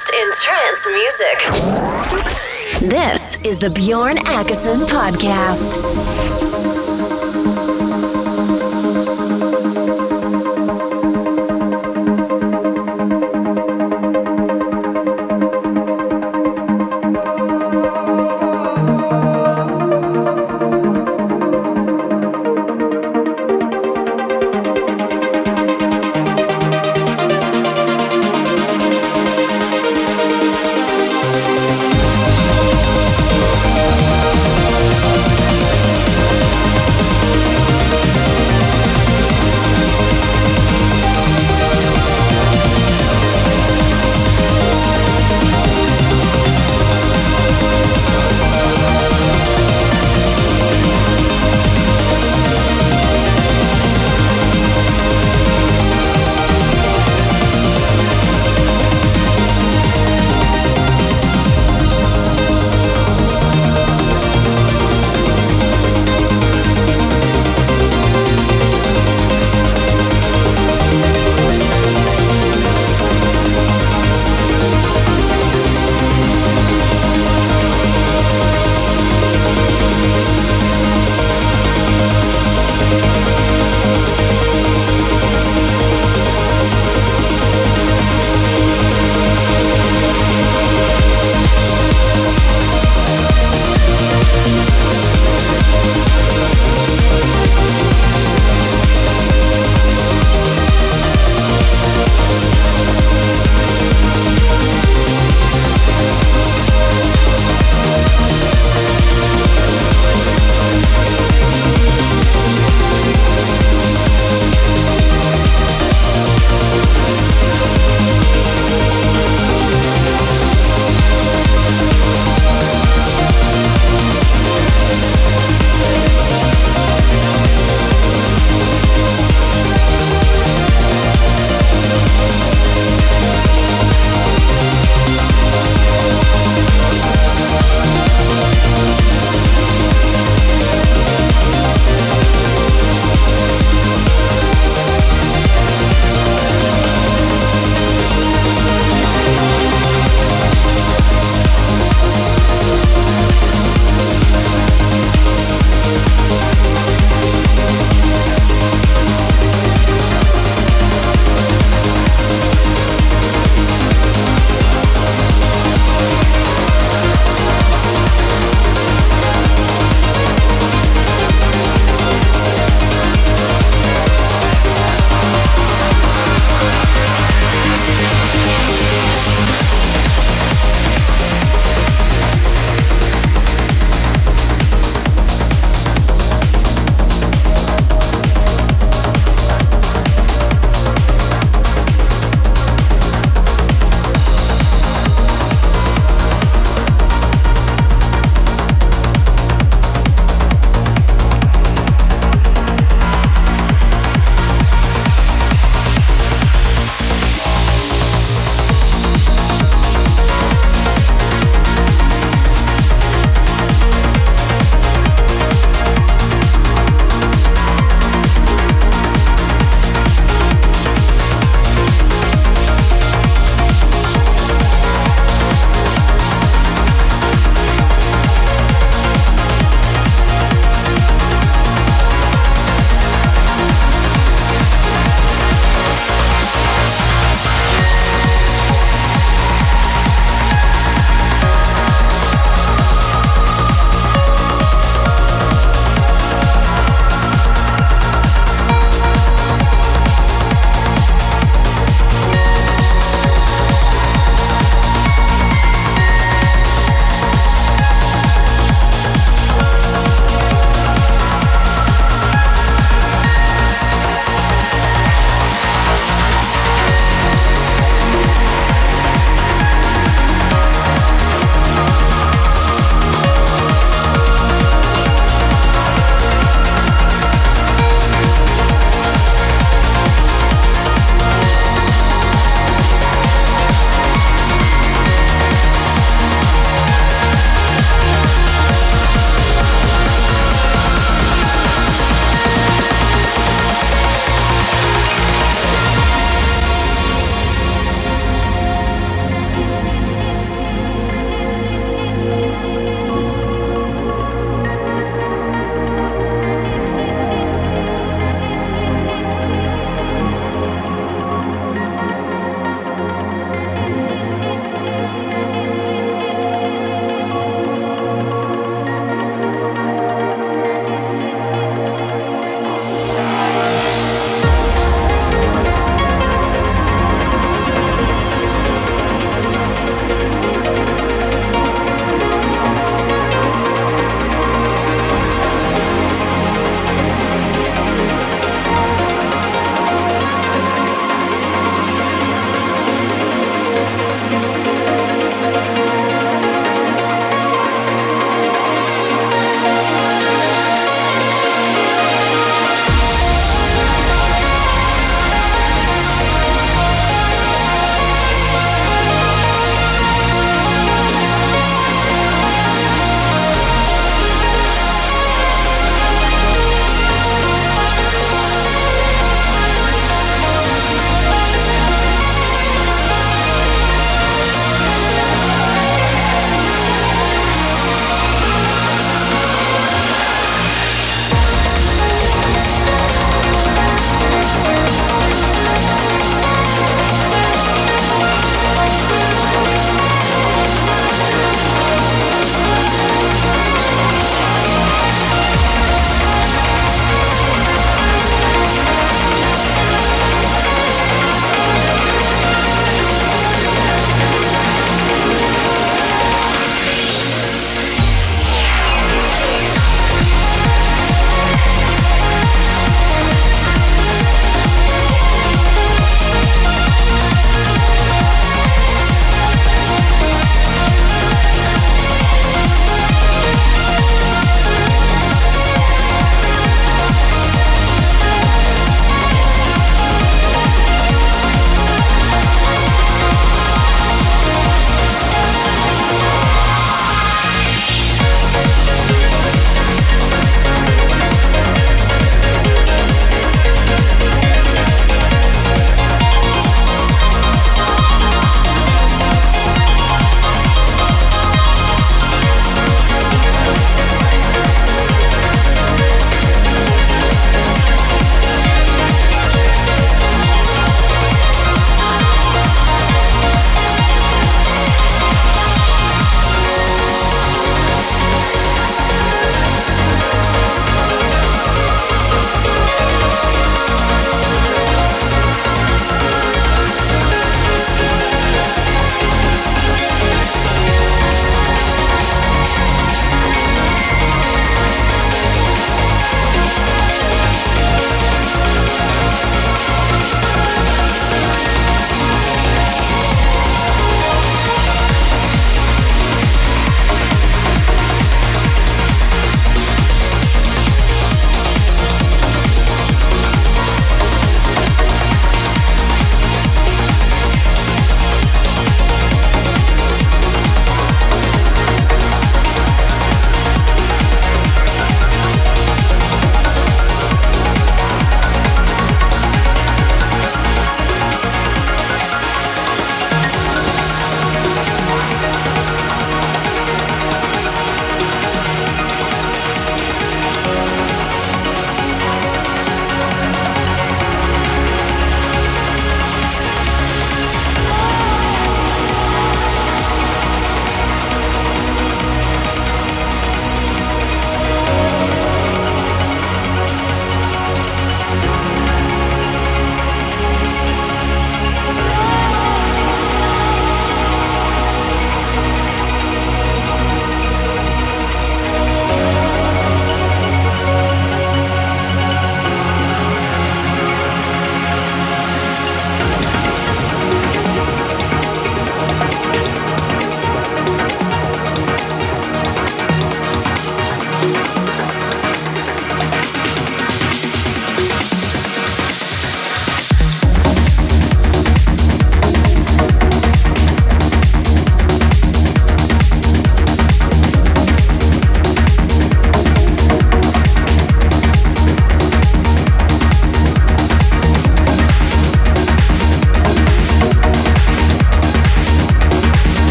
best in trance music. This is the Bjorn Akesson Podcast.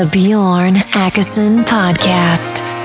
The Bjorn Akesson Podcast.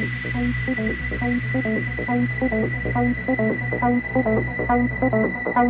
Consider, consider, consider, consider, consider, consider.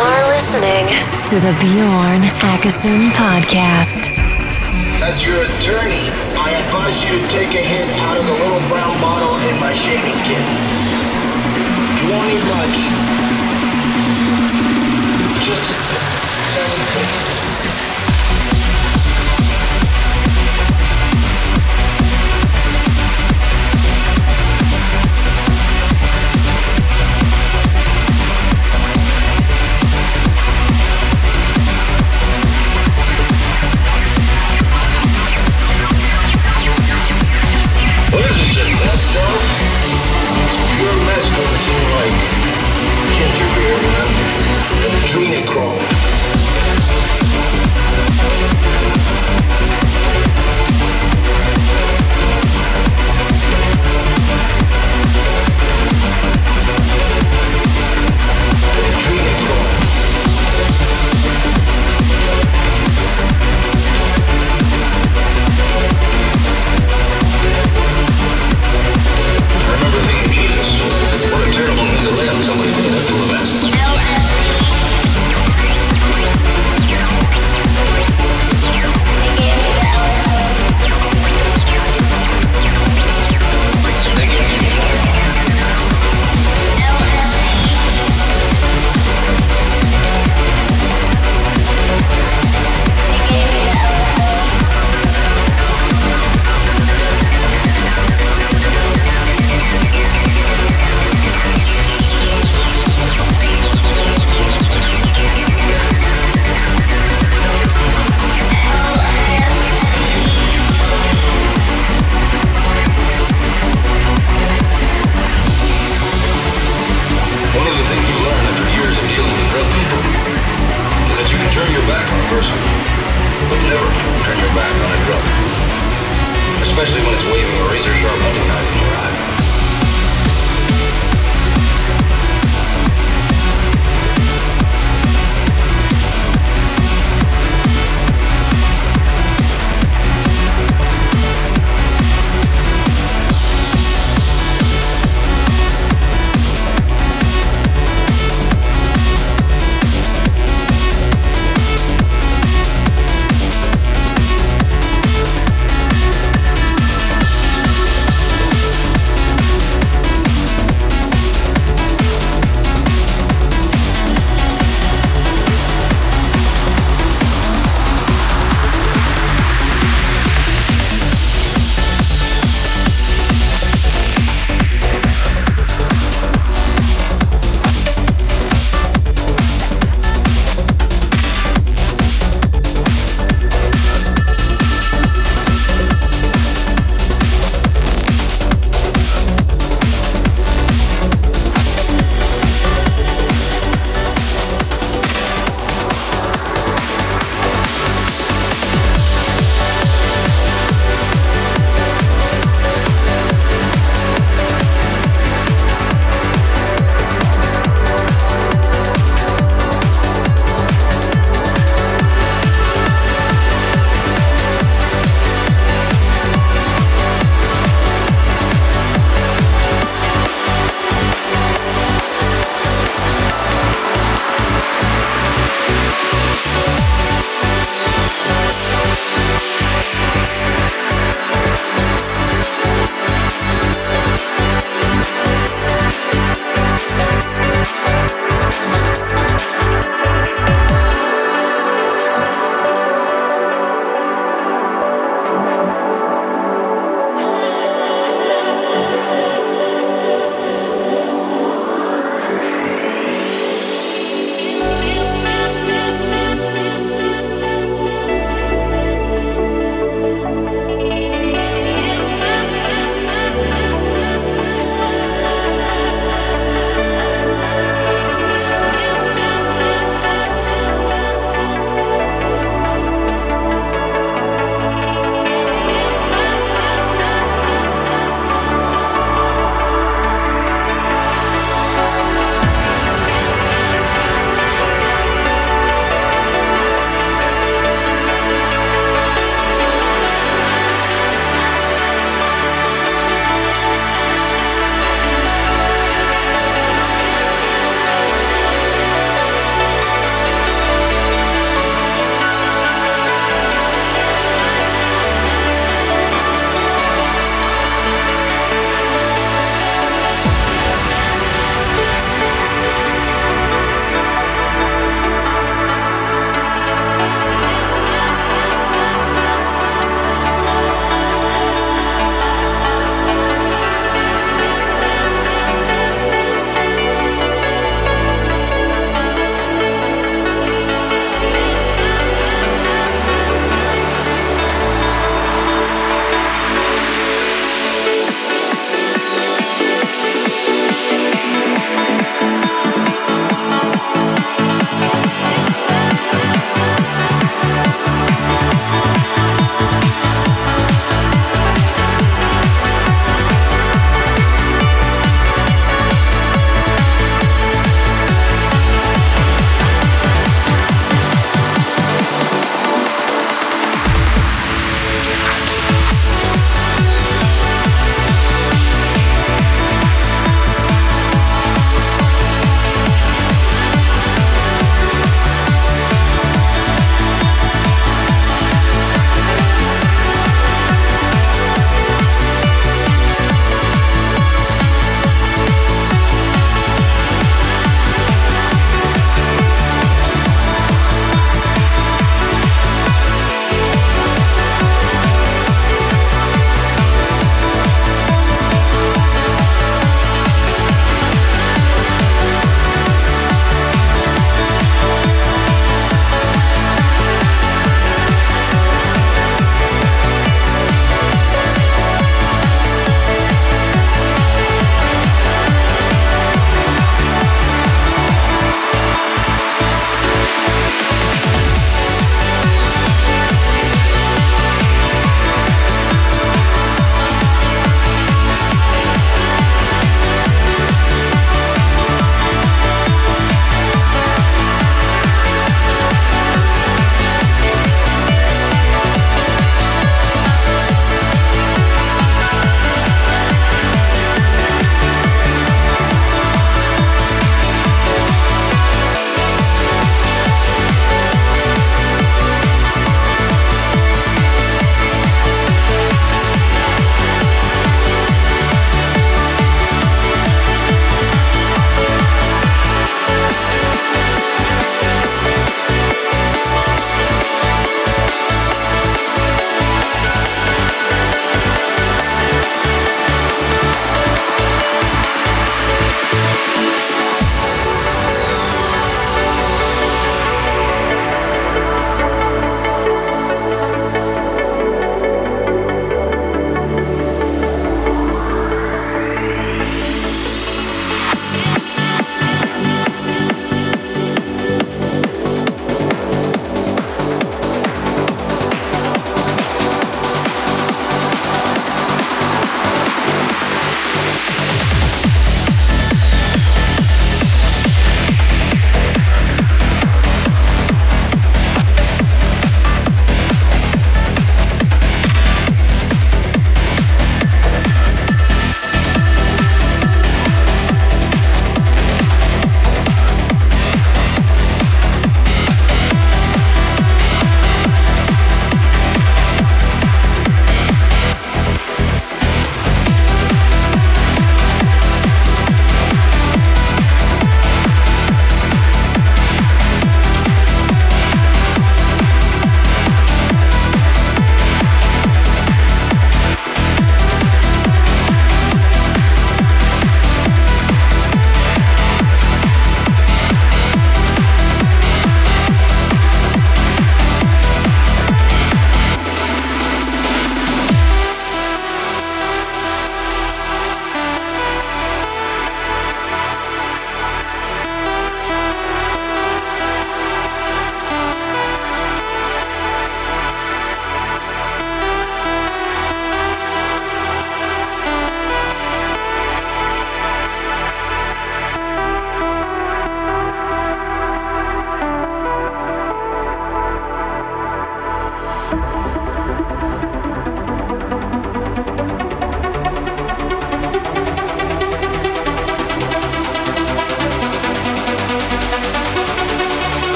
are listening to the Bjorn Akesson Podcast. As your attorney, I advise you to take a hint out of the little brown bottle in my shaving kit. You won't need much. Just across.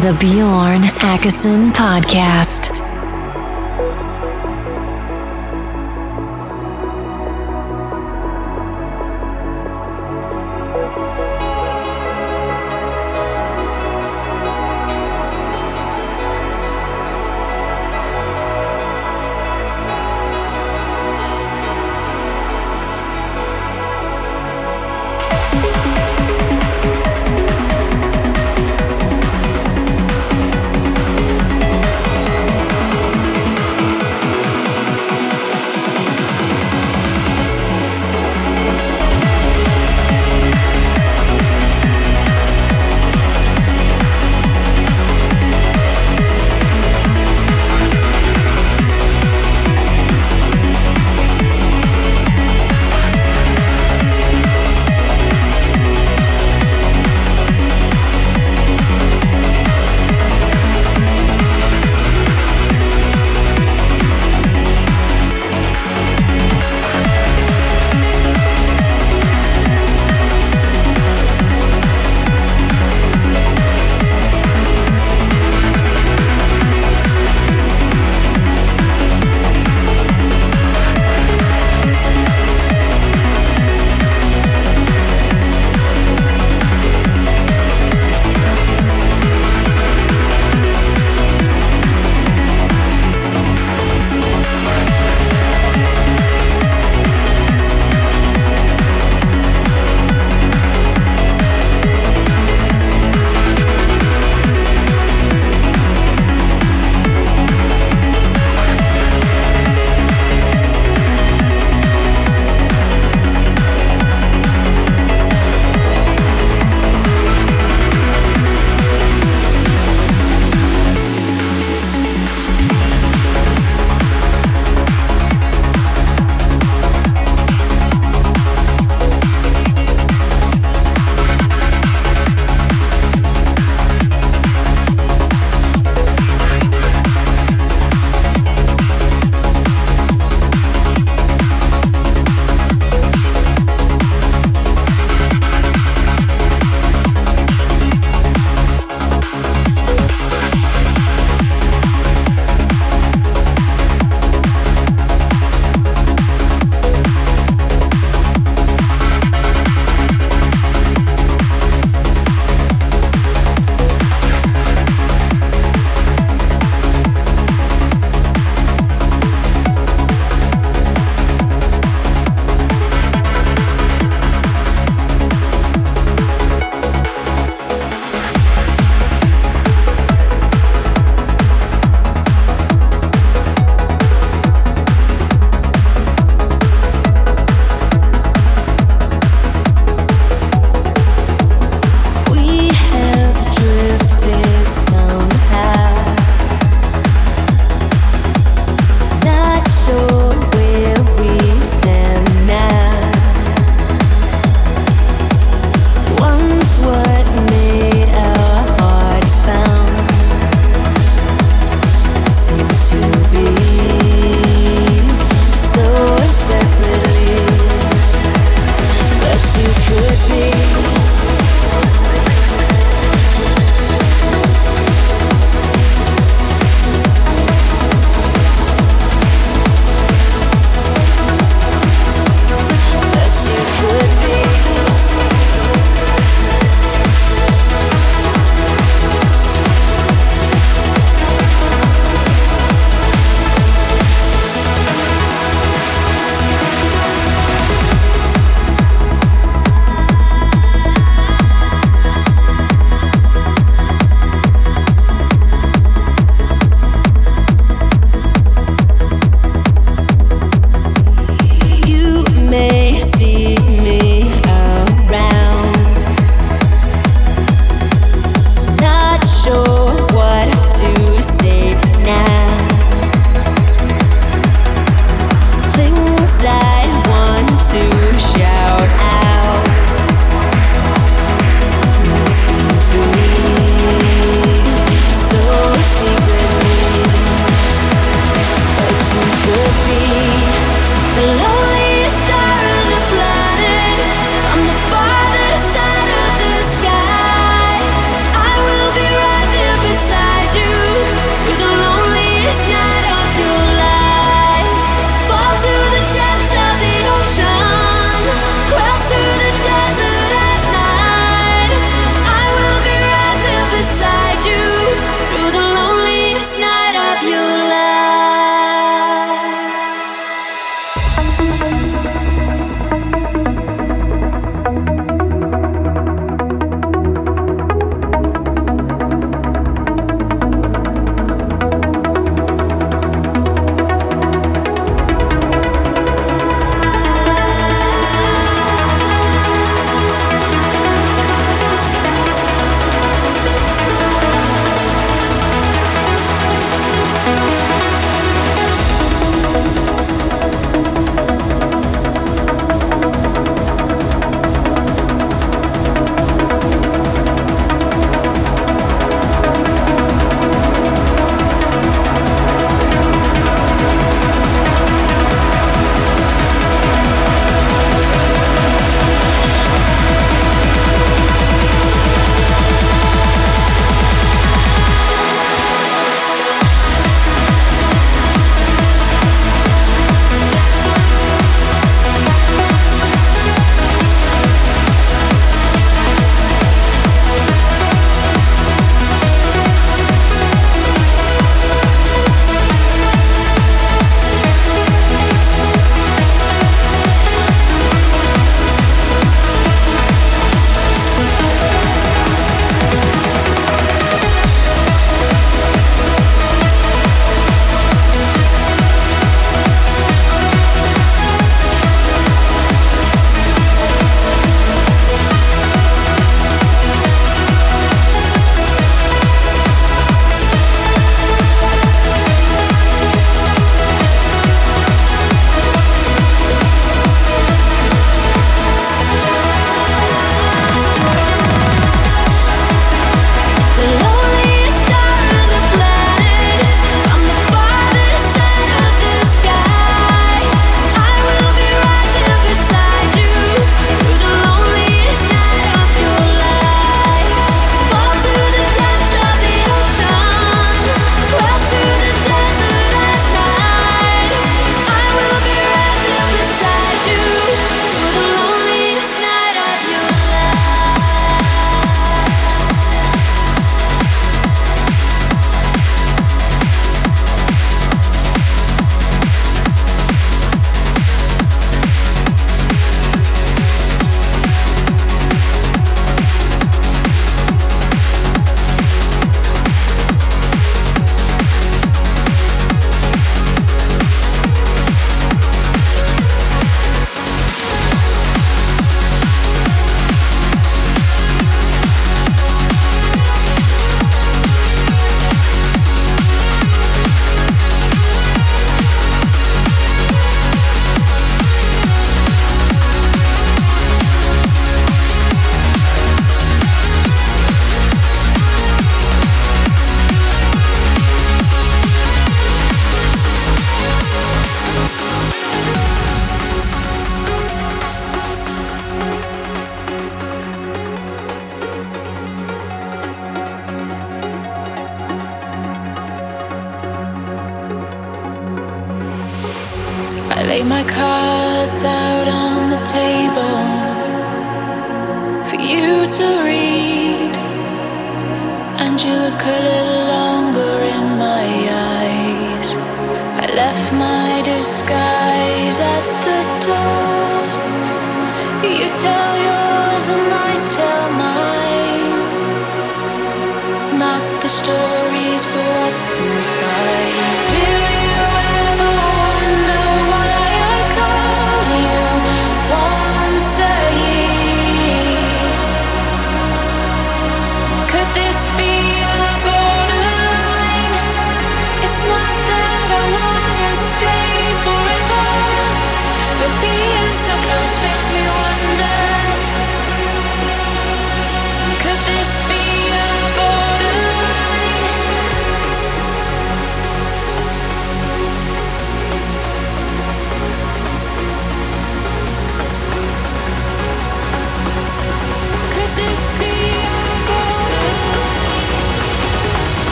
The Bjorn Akesson Podcast.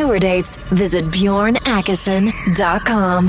Tour dates, visit bjornakesson.com.